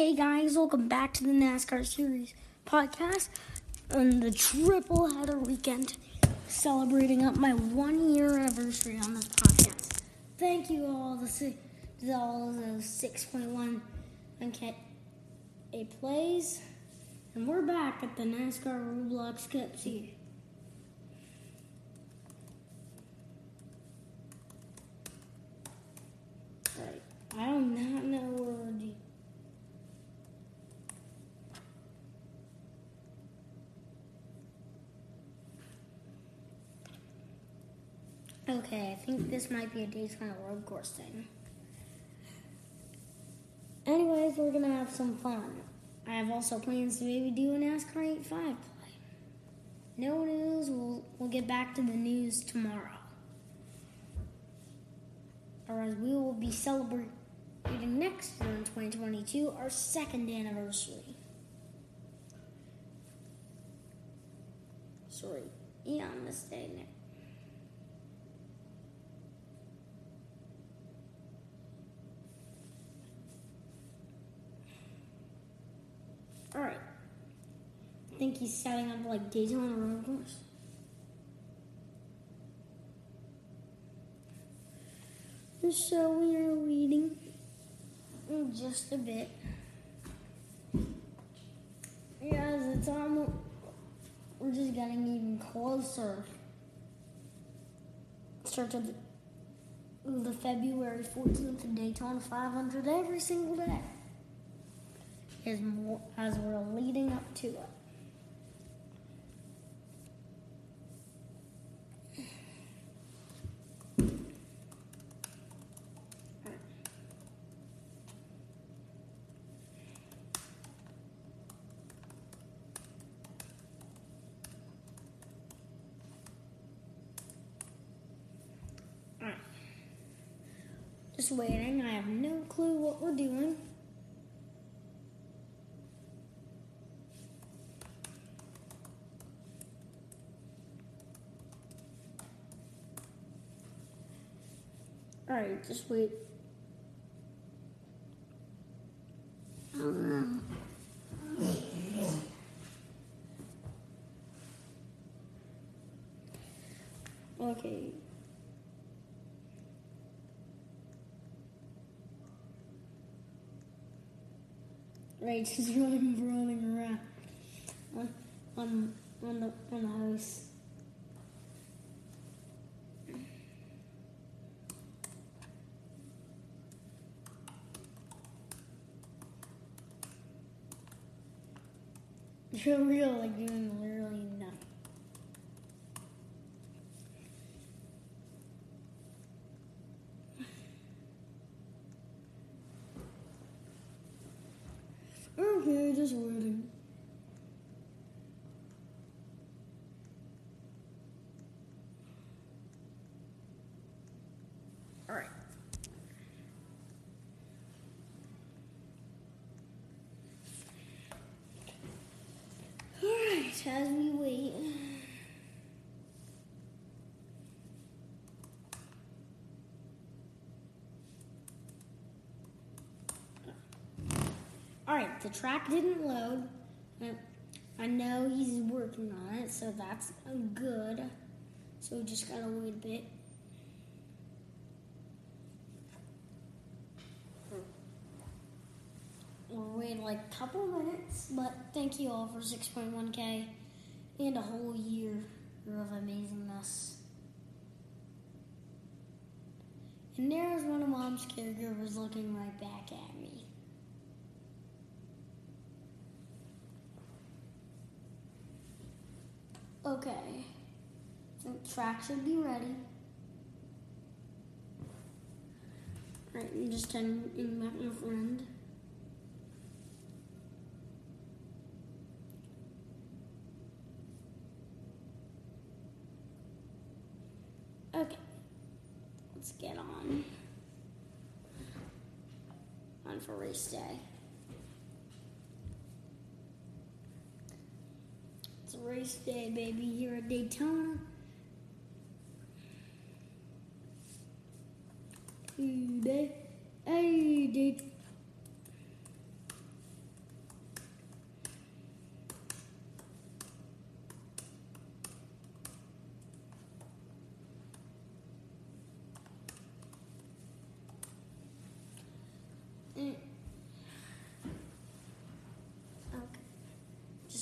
Hey guys, welcome back to the NASCAR Series podcast on the triple header weekend, celebrating up my one year anniversary on this podcast. Thank you all the all the 6.1 MK a plays, and we're back at the NASCAR Roblox Cup Series. Right, I do not know where the Okay, I think this might be a Daytona road course thing. Anyways, we're gonna have some fun. I have also plans to maybe do an NASCAR 8.5 play. No news, we'll, we'll get back to the news tomorrow. Or as we will be celebrating next year in 2022, our second anniversary. Sorry, yeah, on next. Alright. I think he's setting up like Daytona road course. So we are in just a bit. Yes, it's almost. We're just getting even closer. Start of the, the February 14th Daytona 500 every single day as, as we're leading up to it. Just waiting. I have no clue what we're doing. Alright, just wait. Um, okay. Right, just running, rolling around on on on the on the house. Like doing literally nothing. Okay, just waiting. Alright. Alright, as we wait. Alright, the track didn't load. I- know he's working on it, so that's good. So we just gotta wait a bit. We'll wait like a couple minutes, but thank you all for 6.1k and a whole year of amazingness. And there's one of mom's caregivers looking right back at me. Okay. The track should be ready. Alright, I'm just telling back my friend. Okay. Let's get on. On for race day. It's race day, baby, here at Daytona. Hey. Hey,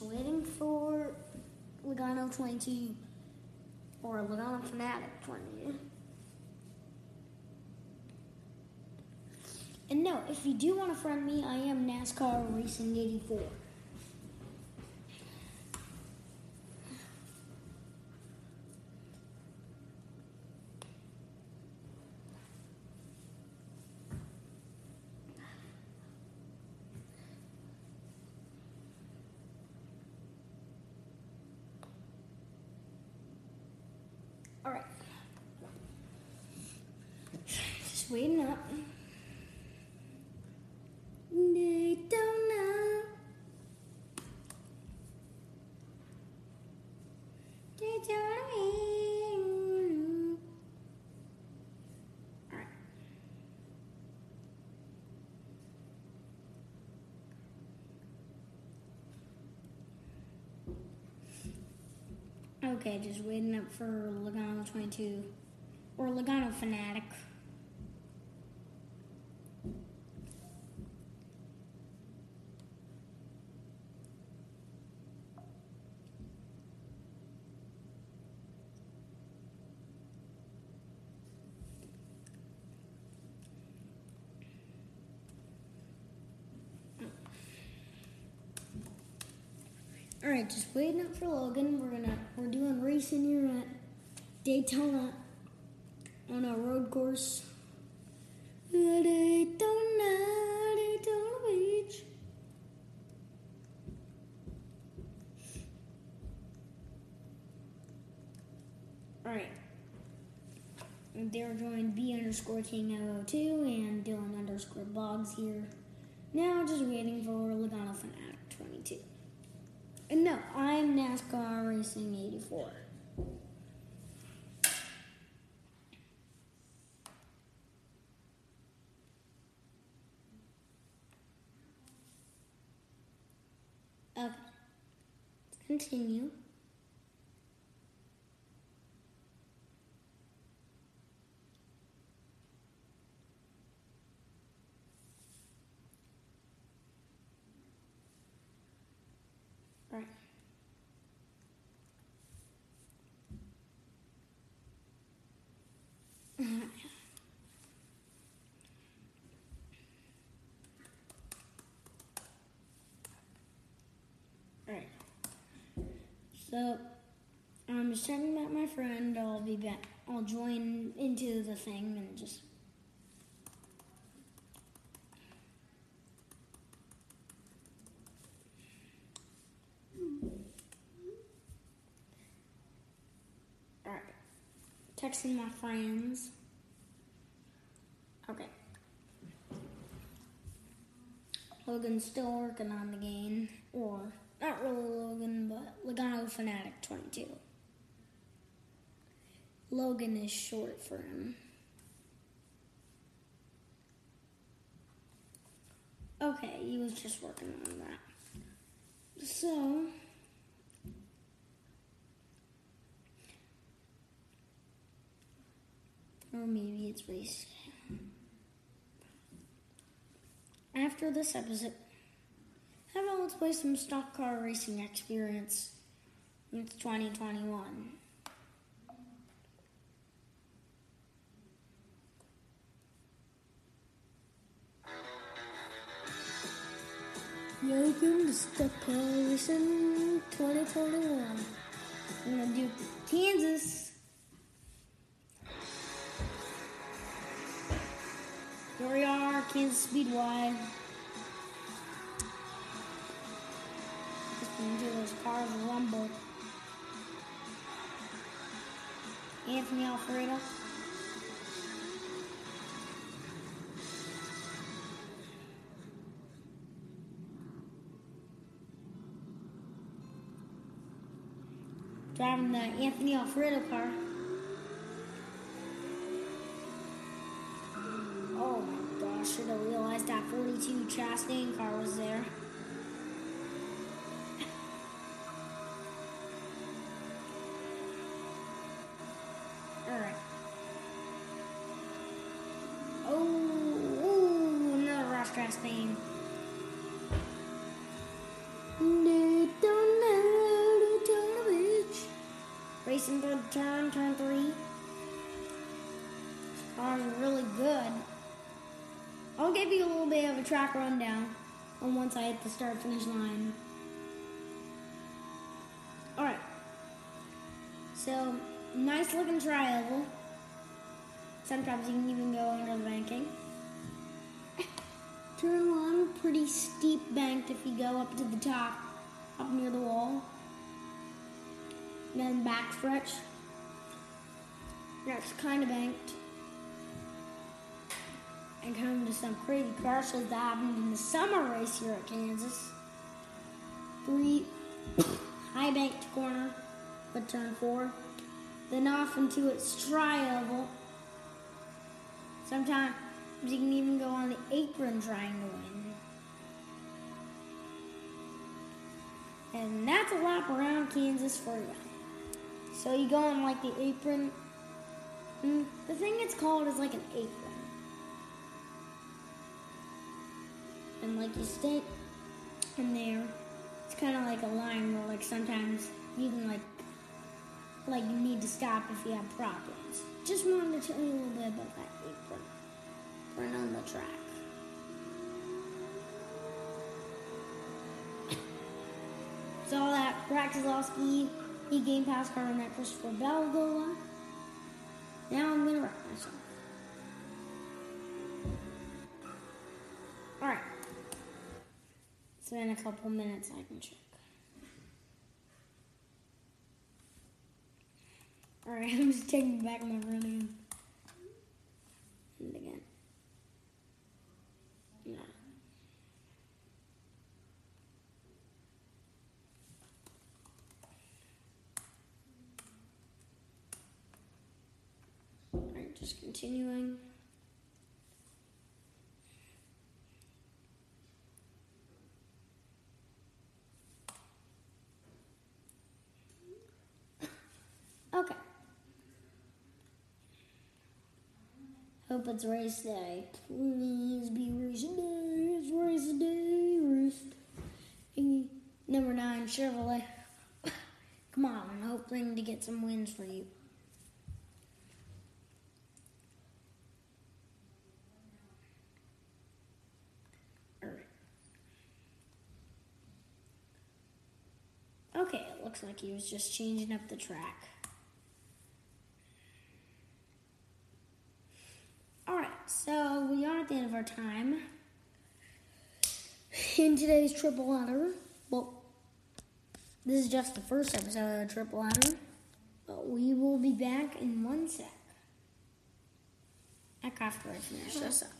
waiting for Logano 22 or Logano Fanatic twenty. And no, if you do want to friend me, I am NASCAR Racing 84. Waiting up. Daytona. Daytona. All right. Okay, just waiting up for Logano 22 or Logano Fanatic. All right, just waiting up for Logan. We're gonna we're doing racing here at Daytona on a road course. Daytona, Daytona Beach. All right. They're joined B underscore King 02 and Dylan underscore Boggs here. Now just waiting for Logano Fanatic 22. No, I'm NASCAR Racing 84. Okay. Let's continue. Right. Alright. So, I'm just checking about my friend. I'll be back. I'll join into the thing and just. Alright. Texting my friends. Okay. Logan's still working on the game. Or, not really Logan, but Logano Fanatic 22. Logan is short for him. Okay, he was just working on that. So, or maybe it's race. After this episode, let's play some stock car racing experience? It's 2021. Welcome to Stock Car Racing 2021. I'm gonna do Kansas. Here we are, Kansas Speedway. Into those cars rumble. Anthony Alfredo. Driving the Anthony Alfredo car. Beach. racing through the turn, three. Car's really good. I'll give you a little bit of a track rundown on once I hit the start finish line. Alright. So, nice looking tri-oval. Sometimes you can even go under the banking. Turn one, pretty steep banked if you go up to the top, up near the wall. Then back stretch. That's kind of banked. And come to some crazy crashes that happened in the summer race here at Kansas. Three high banked corner, but turn four. Then off into its tri-oval. Sometimes you can even go on the apron trying to win. And that's a lap around Kansas for you. So you go on like the apron. Mm, the thing it's called is like an apron. And like you stay in there. It's kind of like a line where like sometimes you can like like you need to stop if you have problems. Just wanted to tell you a little bit about that apron. Run on the track. Saw that Brad Keselowski, he game pass car on that Christopher Bell go Now I'm gonna wreck myself. Alright. So in a couple minutes I can check. Alright, I'm just taking back my running. And again. No. Alright, just continuing. Okay. Hope it's race day. Please be race day. It's race day. Race day. Number nine, Chevrolet. Come on, I'm hoping to get some wins for you. Alright. Okay, it looks like he was just changing up the track. Alright, so we are at the end of our time in today's triple header. Well, this is just the first episode of the Triple Header, but we will be back in one sec. I finish this up.